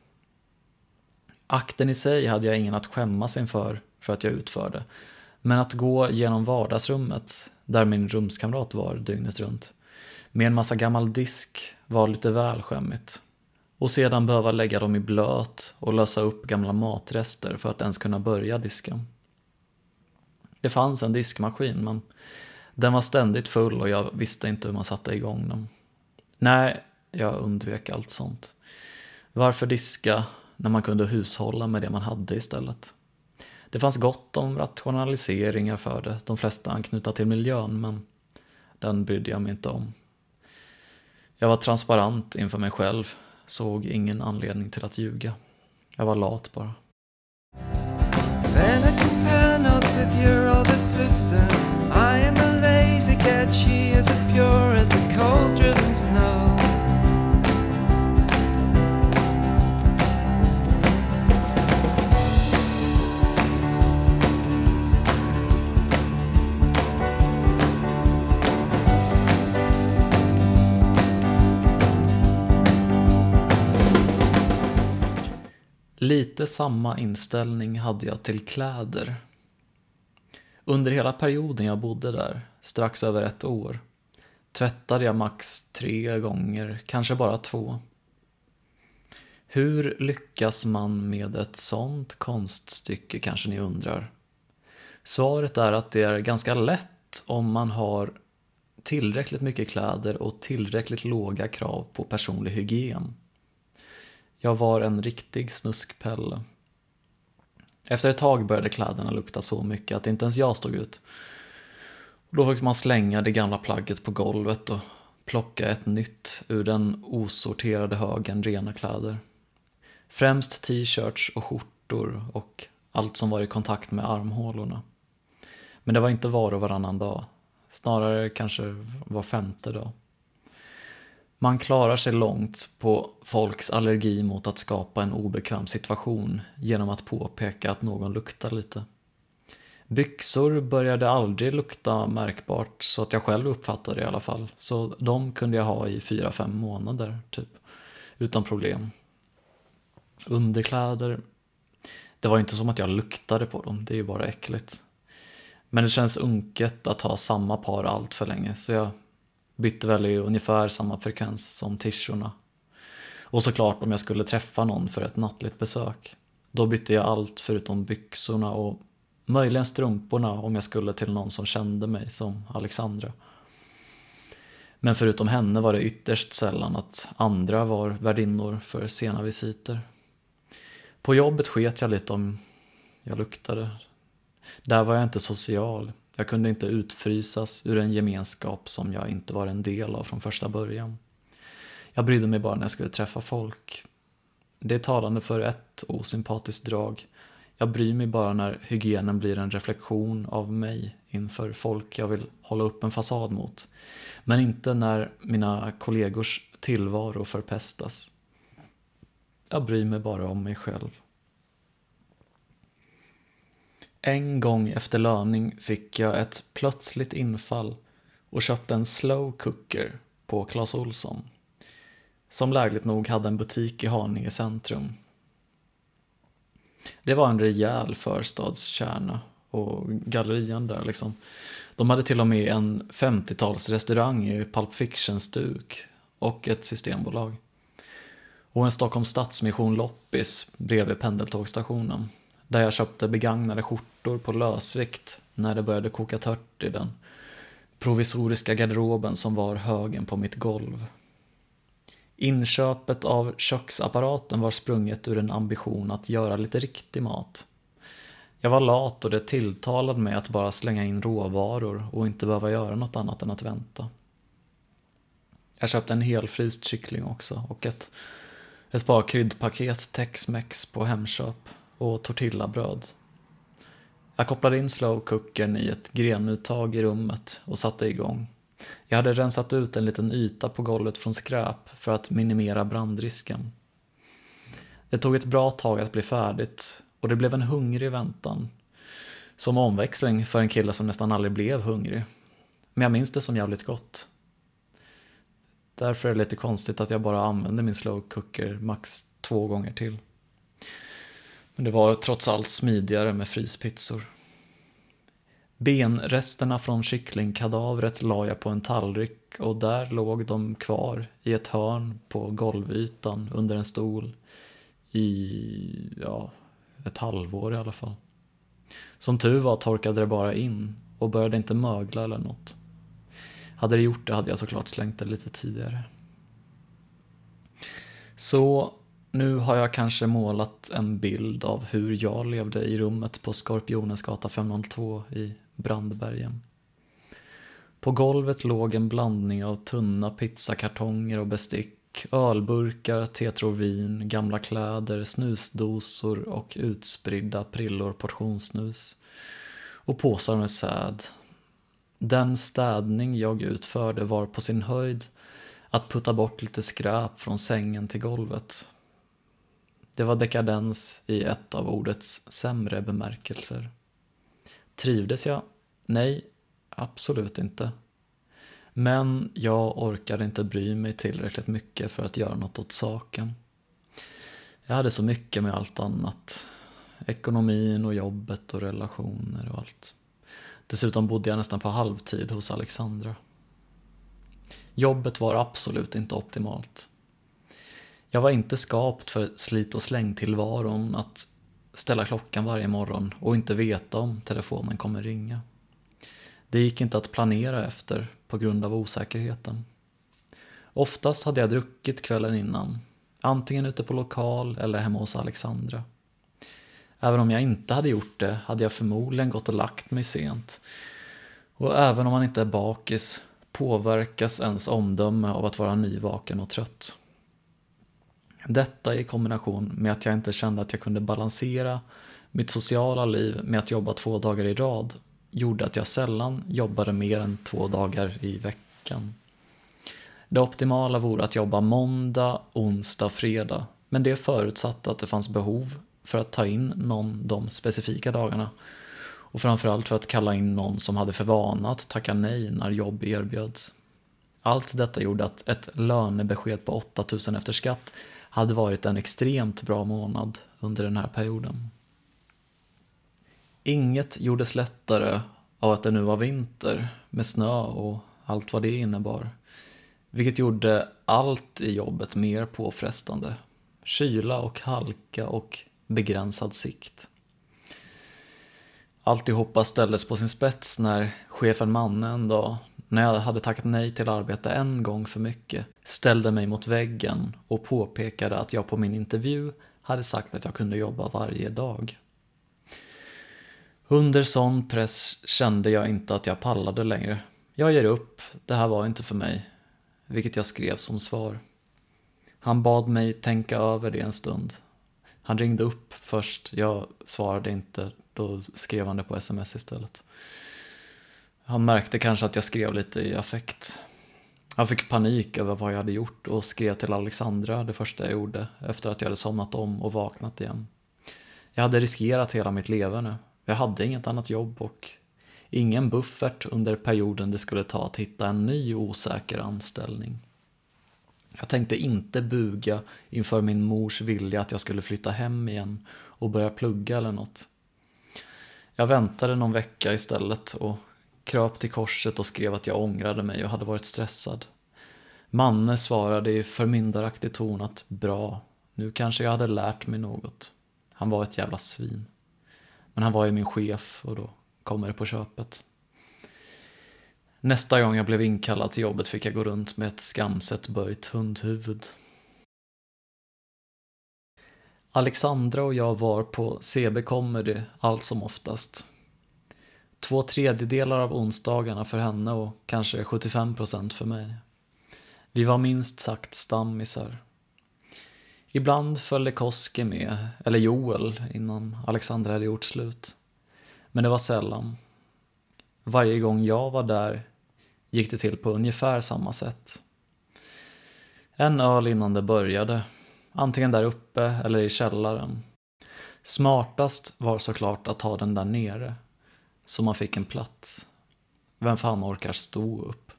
Akten i sig hade jag ingen att skämmas inför för att jag utförde, men att gå genom vardagsrummet, där min rumskamrat var dygnet runt, med en massa gammal disk var lite väl skämmigt. Och sedan behöva lägga dem i blöt och lösa upp gamla matrester för att ens kunna börja diska. Det fanns en diskmaskin men den var ständigt full och jag visste inte hur man satte igång den. Nej, jag undvek allt sånt. Varför diska när man kunde hushålla med det man hade istället? Det fanns gott om rationaliseringar för det, de flesta anknutna till miljön, men den brydde jag mig inte om. Jag var transparent inför mig själv, såg ingen anledning till att ljuga. Jag var lat bara. Vanity with your older sister. I am easy catchy cat, she is as pure as a cold driven snow. Lite samma inställning hade jag till kläder. Under hela perioden jag bodde där, strax över ett år, tvättade jag max tre gånger, kanske bara två. Hur lyckas man med ett sånt konststycke kanske ni undrar? Svaret är att det är ganska lätt om man har tillräckligt mycket kläder och tillräckligt låga krav på personlig hygien. Jag var en riktig snuskpelle. Efter ett tag började kläderna lukta så mycket att inte ens jag stod ut. Då fick man slänga det gamla plagget på golvet och plocka ett nytt ur den osorterade högen rena kläder. Främst t-shirts och skjortor och allt som var i kontakt med armhålorna. Men det var inte var och varannan dag. Snarare kanske var femte dag. Man klarar sig långt på folks allergi mot att skapa en obekväm situation genom att påpeka att någon luktar lite. Byxor började aldrig lukta märkbart så att jag själv uppfattade det i alla fall. Så de kunde jag ha i fyra fem månader, typ. Utan problem. Underkläder, det var inte som att jag luktade på dem, det är ju bara äckligt. Men det känns unket att ha samma par allt för länge, så jag bytte väl i ungefär samma frekvens som tishorna. Och såklart om jag skulle träffa någon för ett nattligt besök. Då bytte jag allt förutom byxorna och möjligen strumporna om jag skulle till någon som kände mig som Alexandra. Men förutom henne var det ytterst sällan att andra var värdinnor för sena visiter. På jobbet sket jag lite om jag luktade. Där var jag inte social. Jag kunde inte utfrysas ur en gemenskap som jag inte var en del av från första början. Jag brydde mig bara när jag skulle träffa folk. Det är talande för ett osympatiskt drag. Jag bryr mig bara när hygienen blir en reflektion av mig inför folk jag vill hålla upp en fasad mot. Men inte när mina kollegors tillvaro förpestas. Jag bryr mig bara om mig själv. En gång efter löning fick jag ett plötsligt infall och köpte en slow cooker på Clas Ohlson. Som lägligt nog hade en butik i Haninge centrum. Det var en rejäl förstadskärna och gallerian där liksom. De hade till och med en 50-talsrestaurang i Pulp Fiction-stuk och ett systembolag. Och en Stockholms Stadsmission loppis bredvid pendeltågstationen. Där jag köpte begagnade skjortor på lösvikt när det började koka tört i den provisoriska garderoben som var högen på mitt golv. Inköpet av köksapparaten var sprunget ur en ambition att göra lite riktig mat. Jag var lat och det tilltalade mig att bara slänga in råvaror och inte behöva göra något annat än att vänta. Jag köpte en helfryst kyckling också och ett, ett par kryddpaket Tex-Mex på Hemköp och tortillabröd. Jag kopplade in slowcookern i ett grenuttag i rummet och satte igång. Jag hade rensat ut en liten yta på golvet från skräp för att minimera brandrisken. Det tog ett bra tag att bli färdigt och det blev en hungrig väntan. Som omväxling för en kille som nästan aldrig blev hungrig. Men jag minns det som jävligt gott. Därför är det lite konstigt att jag bara använde min slow cooker max två gånger till. Men det var trots allt smidigare med fryspizzor. Benresterna från kycklingkadavret la jag på en tallrik och där låg de kvar i ett hörn på golvytan under en stol i, ja, ett halvår i alla fall. Som tur var torkade det bara in och började inte mögla eller något. Hade det gjort det hade jag såklart slängt det lite tidigare. Så nu har jag kanske målat en bild av hur jag levde i rummet på Skorpionens gata 502 i Brandbergen. På golvet låg en blandning av tunna pizzakartonger och bestick ölburkar, tetrovin, gamla kläder, snusdosor och utspridda prillor portionssnus. Och påsar med säd. Den städning jag utförde var på sin höjd att putta bort lite skräp från sängen till golvet. Det var dekadens i ett av ordets sämre bemärkelser. Trivdes jag? Nej, absolut inte. Men jag orkade inte bry mig tillräckligt mycket för att göra något åt saken. Jag hade så mycket med allt annat. Ekonomin och jobbet och relationer och allt. Dessutom bodde jag nästan på halvtid hos Alexandra. Jobbet var absolut inte optimalt. Jag var inte skapt för slit och släng-tillvaron att ställa klockan varje morgon och inte veta om telefonen kommer ringa. Det gick inte att planera efter på grund av osäkerheten. Oftast hade jag druckit kvällen innan, antingen ute på lokal eller hemma hos Alexandra. Även om jag inte hade gjort det hade jag förmodligen gått och lagt mig sent. Och även om man inte är bakis påverkas ens omdöme av att vara nyvaken och trött. Detta i kombination med att jag inte kände att jag kunde balansera mitt sociala liv med att jobba två dagar i rad gjorde att jag sällan jobbade mer än två dagar i veckan. Det optimala vore att jobba måndag, onsdag, fredag, men det förutsatte att det fanns behov för att ta in någon de specifika dagarna och framförallt för att kalla in någon som hade för vana att tacka nej när jobb erbjöds. Allt detta gjorde att ett lönebesked på 8000 efter skatt hade varit en extremt bra månad under den här perioden. Inget gjordes lättare av att det nu var vinter med snö och allt vad det innebar. Vilket gjorde allt i jobbet mer påfrestande. Kyla och halka och begränsad sikt. Alltihopa ställdes på sin spets när chefen Manne en dag, när jag hade tackat nej till arbete en gång för mycket, ställde mig mot väggen och påpekade att jag på min intervju hade sagt att jag kunde jobba varje dag. Under sån press kände jag inte att jag pallade längre. Jag ger upp, det här var inte för mig. Vilket jag skrev som svar. Han bad mig tänka över det en stund. Han ringde upp först, jag svarade inte, då skrev han det på sms istället. Han märkte kanske att jag skrev lite i affekt. Han fick panik över vad jag hade gjort och skrev till Alexandra det första jag gjorde efter att jag hade somnat om och vaknat igen. Jag hade riskerat hela mitt leverne. Jag hade inget annat jobb och ingen buffert under perioden det skulle ta att hitta en ny osäker anställning. Jag tänkte inte buga inför min mors vilja att jag skulle flytta hem igen och börja plugga eller något. Jag väntade någon vecka istället och kröp till korset och skrev att jag ångrade mig och hade varit stressad. Manne svarade i förmyndaraktig ton att bra, nu kanske jag hade lärt mig något. Han var ett jävla svin. Men han var ju min chef och då kommer det på köpet. Nästa gång jag blev inkallad till jobbet fick jag gå runt med ett skamset böjt hundhuvud. Alexandra och jag var på CB Comedy allt som oftast. Två tredjedelar av onsdagarna för henne och kanske 75% för mig. Vi var minst sagt stammisar. Ibland följde Koski med, eller Joel, innan Alexandra hade gjort slut. Men det var sällan. Varje gång jag var där gick det till på ungefär samma sätt. En öl innan det började, antingen där uppe eller i källaren. Smartast var såklart att ta den där nere, så man fick en plats. Vem fan orkar stå upp?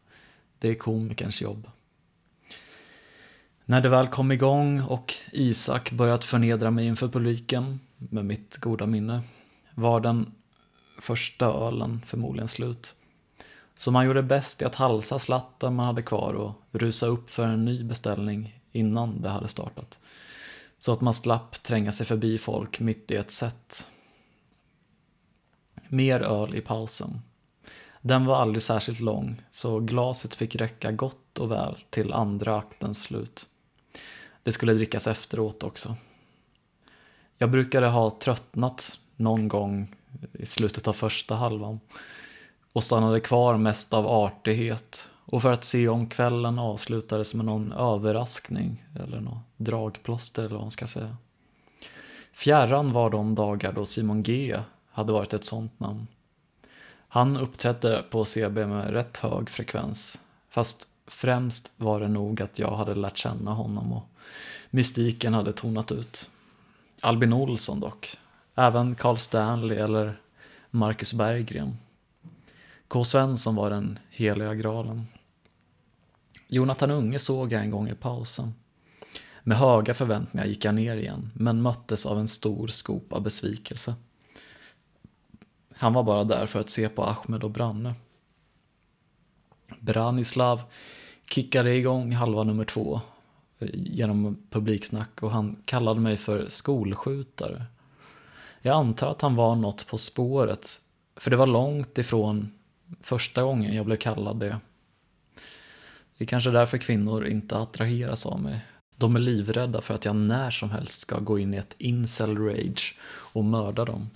Det är komikerns jobb. När det väl kom igång och Isak börjat förnedra mig inför publiken, med mitt goda minne, var den första ölen förmodligen slut. Så man gjorde bäst i att halsa slatten man hade kvar och rusa upp för en ny beställning innan det hade startat. Så att man slapp tränga sig förbi folk mitt i ett set. Mer öl i pausen. Den var aldrig särskilt lång, så glaset fick räcka gott och väl till andra aktens slut. Det skulle drickas efteråt också. Jag brukade ha tröttnat någon gång i slutet av första halvan och stannade kvar mest av artighet och för att se om kvällen avslutades med någon överraskning eller något dragplåster eller vad man ska säga. Fjärran var de dagar då Simon G hade varit ett sånt namn. Han uppträdde på CB med rätt hög frekvens, fast främst var det nog att jag hade lärt känna honom och mystiken hade tonat ut. Albin Olsson dock, även Carl Stanley eller Marcus Berggren. K. Svensson var den heliga graalen. Jonathan Unge såg jag en gång i pausen. Med höga förväntningar gick jag ner igen, men möttes av en stor skopa besvikelse. Han var bara där för att se på Ahmed och Branne. Branislav kickade igång halva nummer två eh, genom publiksnack och han kallade mig för skolskjutare. Jag antar att han var något på spåret, för det var långt ifrån första gången jag blev kallad det. Det är kanske därför kvinnor inte attraheras av mig. De är livrädda för att jag när som helst ska gå in i ett incel rage och mörda dem.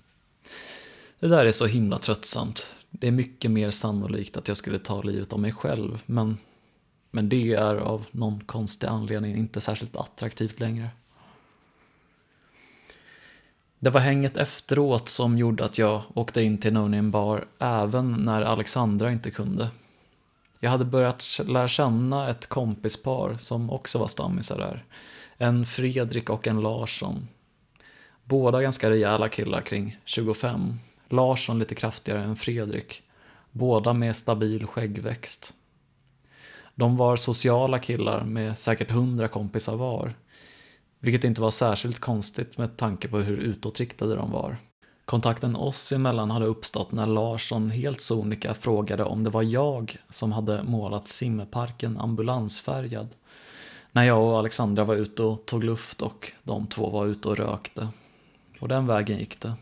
Det där är så himla tröttsamt. Det är mycket mer sannolikt att jag skulle ta livet av mig själv, men, men det är av någon konstig anledning inte särskilt attraktivt längre. Det var hänget efteråt som gjorde att jag åkte in till No Name Bar även när Alexandra inte kunde. Jag hade börjat lära känna ett kompispar som också var stammisar där. En Fredrik och en Larsson. Båda ganska rejäla killar kring 25. Larsson lite kraftigare än Fredrik. Båda med stabil skäggväxt. De var sociala killar med säkert hundra kompisar var. Vilket inte var särskilt konstigt med tanke på hur utåtriktade de var. Kontakten oss emellan hade uppstått när Larsson helt sonika frågade om det var jag som hade målat simmeparken ambulansfärgad. När jag och Alexandra var ute och tog luft och de två var ute och rökte. Och den vägen gick det.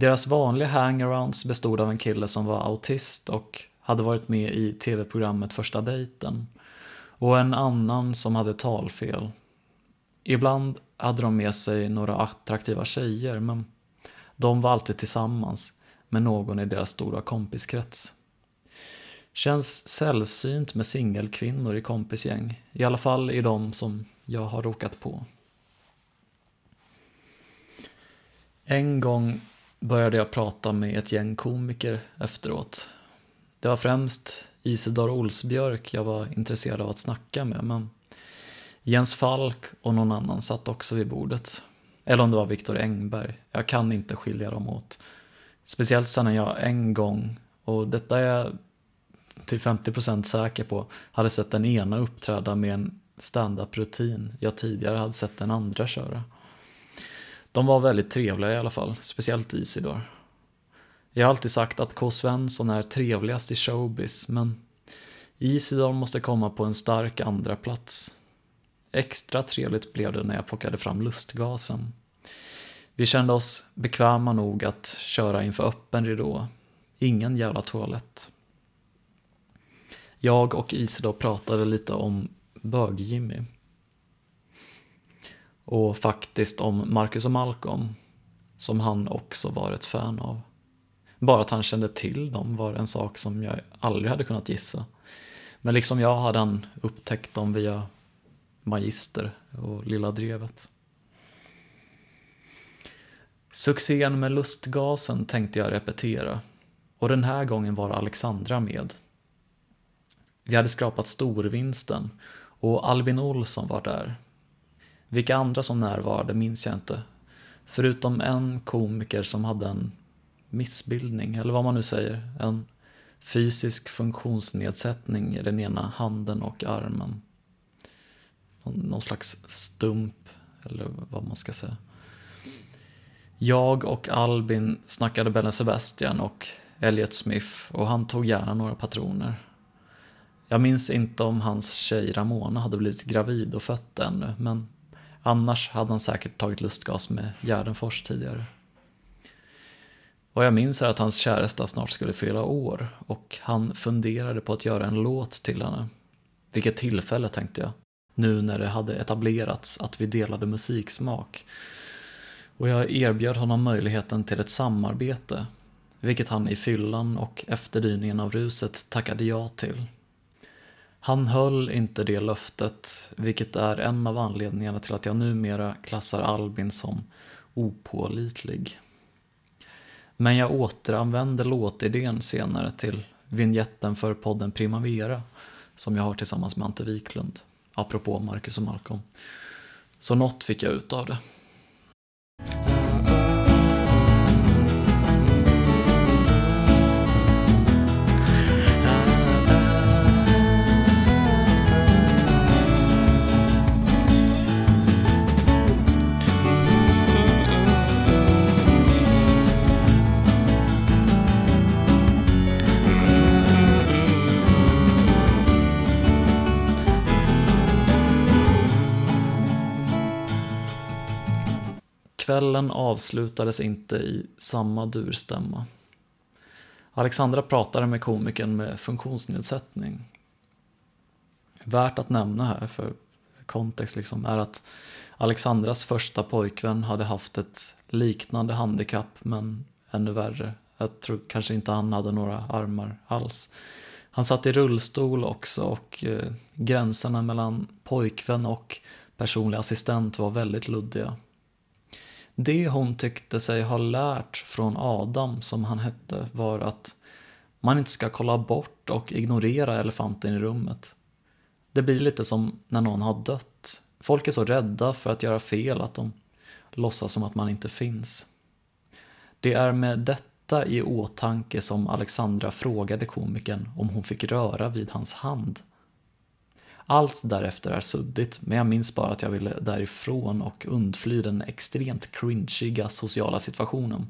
Deras vanliga hangarounds bestod av en kille som var autist och hade varit med i tv-programmet Första dejten. Och en annan som hade talfel. Ibland hade de med sig några attraktiva tjejer, men de var alltid tillsammans med någon i deras stora kompiskrets. Känns sällsynt med singelkvinnor i kompisgäng, i alla fall i de som jag har råkat på. En gång började jag prata med ett gäng komiker efteråt. Det var främst Isidor Olsbjörk jag var intresserad av att snacka med, men Jens Falk och någon annan satt också vid bordet. Eller om det var Viktor Engberg. Jag kan inte skilja dem åt. Speciellt sen när jag en gång, och detta är jag till 50% säker på, hade sett den ena uppträda med en stand-up-rutin jag tidigare hade sett den andra köra. De var väldigt trevliga i alla fall, speciellt Isidor. Jag har alltid sagt att K. Svensson är trevligast i showbiz, men Isidor måste komma på en stark andra plats. Extra trevligt blev det när jag plockade fram lustgasen. Vi kände oss bekväma nog att köra inför öppen ridå. Ingen jävla toalett. Jag och Isidor pratade lite om bög-Jimmy. Och faktiskt om Marcus och Malcolm, som han också var ett fan av. Bara att han kände till dem var en sak som jag aldrig hade kunnat gissa. Men liksom jag hade han upptäckt dem via Magister och Lilla Drevet. Succén med lustgasen tänkte jag repetera och den här gången var Alexandra med. Vi hade skrapat storvinsten och Albin Olsson var där. Vilka andra som närvarade minns jag inte. Förutom en komiker som hade en missbildning, eller vad man nu säger. En fysisk funktionsnedsättning i den ena handen och armen. Någon, slags stump, eller vad man ska säga. Jag och Albin snackade Bellen Sebastian och Elliot Smith och han tog gärna några patroner. Jag minns inte om hans tjej Ramona hade blivit gravid och fött ännu, men annars hade han säkert tagit lustgas med Gärdenfors tidigare. Vad jag minns är att hans käresta snart skulle fylla år och han funderade på att göra en låt till henne. Vilket tillfälle tänkte jag, nu när det hade etablerats att vi delade musiksmak. Och jag erbjöd honom möjligheten till ett samarbete. vilket han i fyllan och efterdyningen av ruset tackade ja till. Han höll inte det löftet, vilket är en av anledningarna till att jag numera klassar Albin som opålitlig. Men jag återanvände låtidén senare till vignetten för podden Primavera som jag har tillsammans med Ante Wiklund, apropå Marcus och Malcolm. Så något fick jag ut av det. Kvällen avslutades inte i samma durstämma. Alexandra pratade med komikern med funktionsnedsättning. Värt att nämna här för kontext liksom är att Alexandras första pojkvän hade haft ett liknande handikapp men ännu värre. Jag tror kanske inte han hade några armar alls. Han satt i rullstol också och eh, gränserna mellan pojkvän och personlig assistent var väldigt luddiga. Det hon tyckte sig ha lärt från Adam, som han hette, var att man inte ska kolla bort och ignorera elefanten i rummet. Det blir lite som när någon har dött. Folk är så rädda för att göra fel att de låtsas som att man inte finns. Det är med detta i åtanke som Alexandra frågade komikern om hon fick röra vid hans hand. Allt därefter är suddigt, men jag minns bara att jag ville därifrån och undfly den extremt cringiga sociala situationen.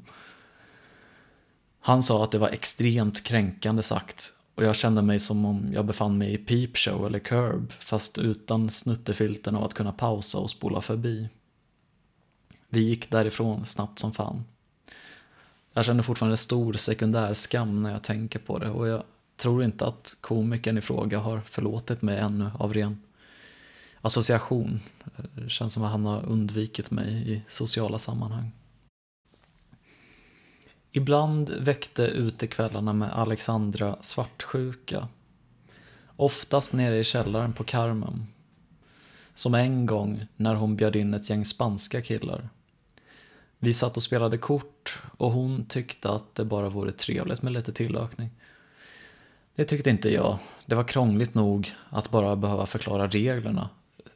Han sa att det var extremt kränkande sagt och jag kände mig som om jag befann mig i Peep Show eller Curb, fast utan snuttefilten av att kunna pausa och spola förbi. Vi gick därifrån snabbt som fan. Jag känner fortfarande stor sekundär skam när jag tänker på det och jag tror inte att komikern i fråga har förlåtit mig ännu av ren association. Eh, det känns som att han har undvikit mig i sociala sammanhang. Ibland väckte utekvällarna med Alexandra svartsjuka. Oftast nere i källaren på Carmen. Som en gång när hon bjöd in ett gäng spanska killar. Vi satt och spelade kort och hon tyckte att det bara vore trevligt med lite tillökning. Det tyckte inte jag. Det var krångligt nog att bara behöva förklara reglerna,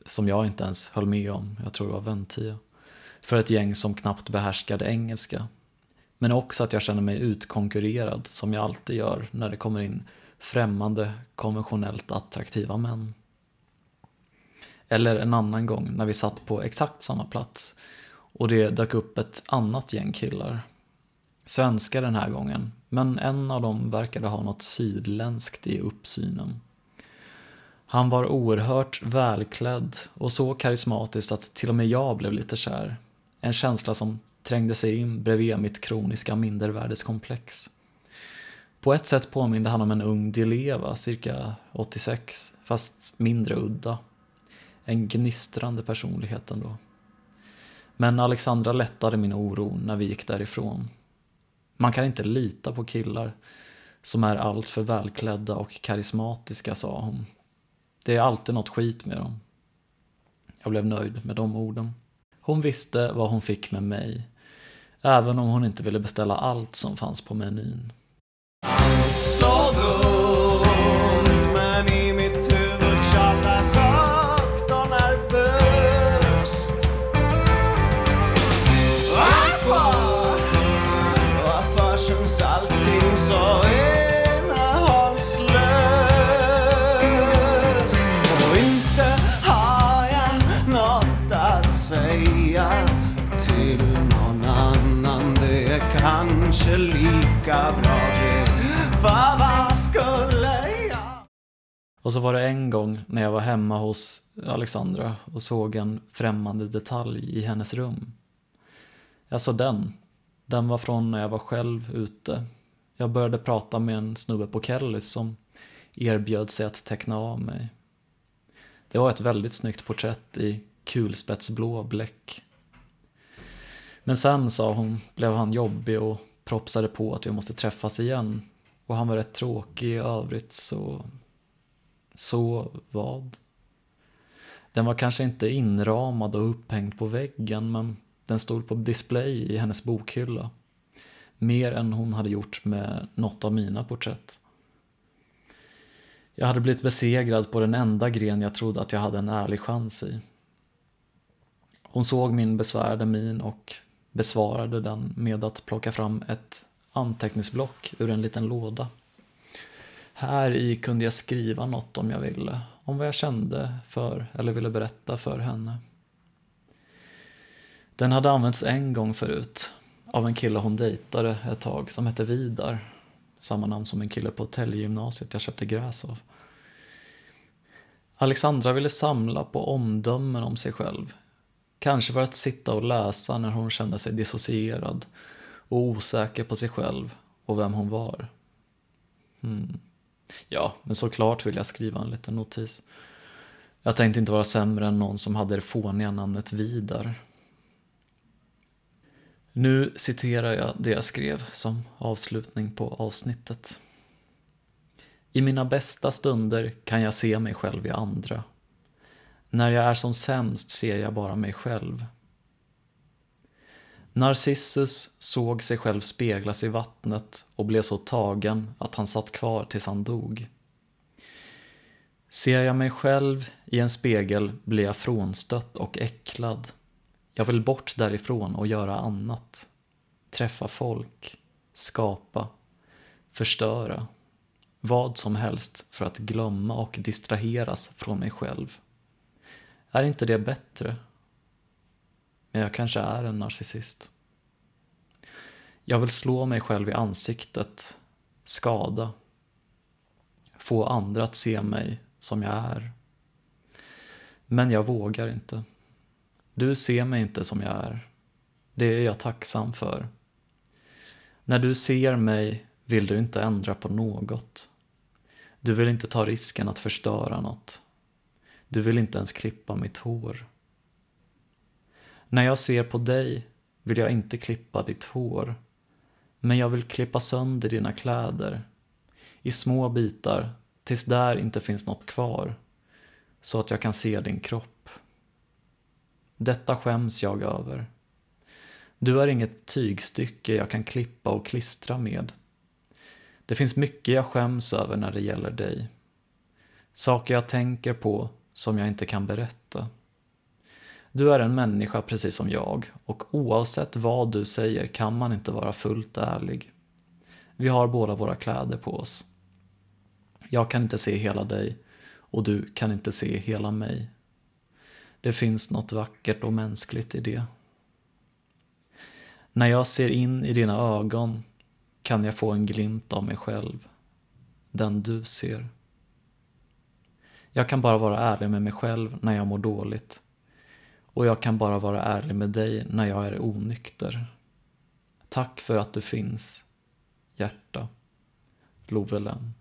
som jag inte ens höll med om, jag tror det var Ventia, för ett gäng som knappt behärskade engelska. Men också att jag känner mig utkonkurrerad, som jag alltid gör när det kommer in främmande, konventionellt attraktiva män. Eller en annan gång när vi satt på exakt samma plats och det dök upp ett annat gäng killar. Svenskar den här gången, men en av dem verkade ha något sydländskt i uppsynen. Han var oerhört välklädd och så karismatisk att till och med jag blev lite kär. En känsla som trängde sig in bredvid mitt kroniska mindervärdeskomplex. På ett sätt påminde han om en ung Di Leva, cirka 86, fast mindre udda. En gnistrande personlighet ändå. Men Alexandra lättade min oro när vi gick därifrån. Man kan inte lita på killar som är alltför välklädda och karismatiska, sa hon. Det är alltid något skit med dem. Jag blev nöjd med de orden. Hon visste vad hon fick med mig, även om hon inte ville beställa allt som fanns på menyn. Och så var det en gång när jag var hemma hos Alexandra och såg en främmande detalj i hennes rum. Jag såg den. Den var från när jag var själv ute. Jag började prata med en snubbe på Kellys som erbjöd sig att teckna av mig. Det var ett väldigt snyggt porträtt i kulspetsblå bläck. Men sen, sa hon, blev han jobbig och propsade på att vi måste träffas igen. Och han var rätt tråkig i övrigt så... Så vad? Den var kanske inte inramad och upphängd på väggen men den stod på display i hennes bokhylla. Mer än hon hade gjort med något av mina porträtt. Jag hade blivit besegrad på den enda gren jag trodde att jag hade en ärlig chans i. Hon såg min besvärade min och besvarade den med att plocka fram ett anteckningsblock ur en liten låda. Här i kunde jag skriva något om jag ville, om vad jag kände för eller ville berätta för henne. Den hade använts en gång förut, av en kille hon dejtade ett tag som hette Vidar. Samma namn som en kille på hotellgymnasiet jag köpte gräs av. Alexandra ville samla på omdömen om sig själv. Kanske för att sitta och läsa när hon kände sig dissocierad och osäker på sig själv och vem hon var. Hmm. Ja, men såklart vill jag skriva en liten notis. Jag tänkte inte vara sämre än någon som hade det fåniga namnet Vidar. Nu citerar jag det jag skrev som avslutning på avsnittet. I mina bästa stunder kan jag se mig själv i andra. När jag är som sämst ser jag bara mig själv. Narcissus såg sig själv speglas i vattnet och blev så tagen att han satt kvar tills han dog. Ser jag mig själv i en spegel blir jag frånstött och äcklad. Jag vill bort därifrån och göra annat. Träffa folk, skapa, förstöra. Vad som helst för att glömma och distraheras från mig själv. Är inte det bättre? Men jag kanske är en narcissist. Jag vill slå mig själv i ansiktet, skada. Få andra att se mig som jag är. Men jag vågar inte. Du ser mig inte som jag är. Det är jag tacksam för. När du ser mig vill du inte ändra på något. Du vill inte ta risken att förstöra något. Du vill inte ens klippa mitt hår. När jag ser på dig vill jag inte klippa ditt hår. Men jag vill klippa sönder dina kläder. I små bitar, tills där inte finns något kvar. Så att jag kan se din kropp. Detta skäms jag över. Du är inget tygstycke jag kan klippa och klistra med. Det finns mycket jag skäms över när det gäller dig. Saker jag tänker på som jag inte kan berätta. Du är en människa precis som jag och oavsett vad du säger kan man inte vara fullt ärlig. Vi har båda våra kläder på oss. Jag kan inte se hela dig och du kan inte se hela mig. Det finns något vackert och mänskligt i det. När jag ser in i dina ögon kan jag få en glimt av mig själv. Den du ser. Jag kan bara vara ärlig med mig själv när jag mår dåligt. Och jag kan bara vara ärlig med dig när jag är onykter. Tack för att du finns, hjärta. Lovelen.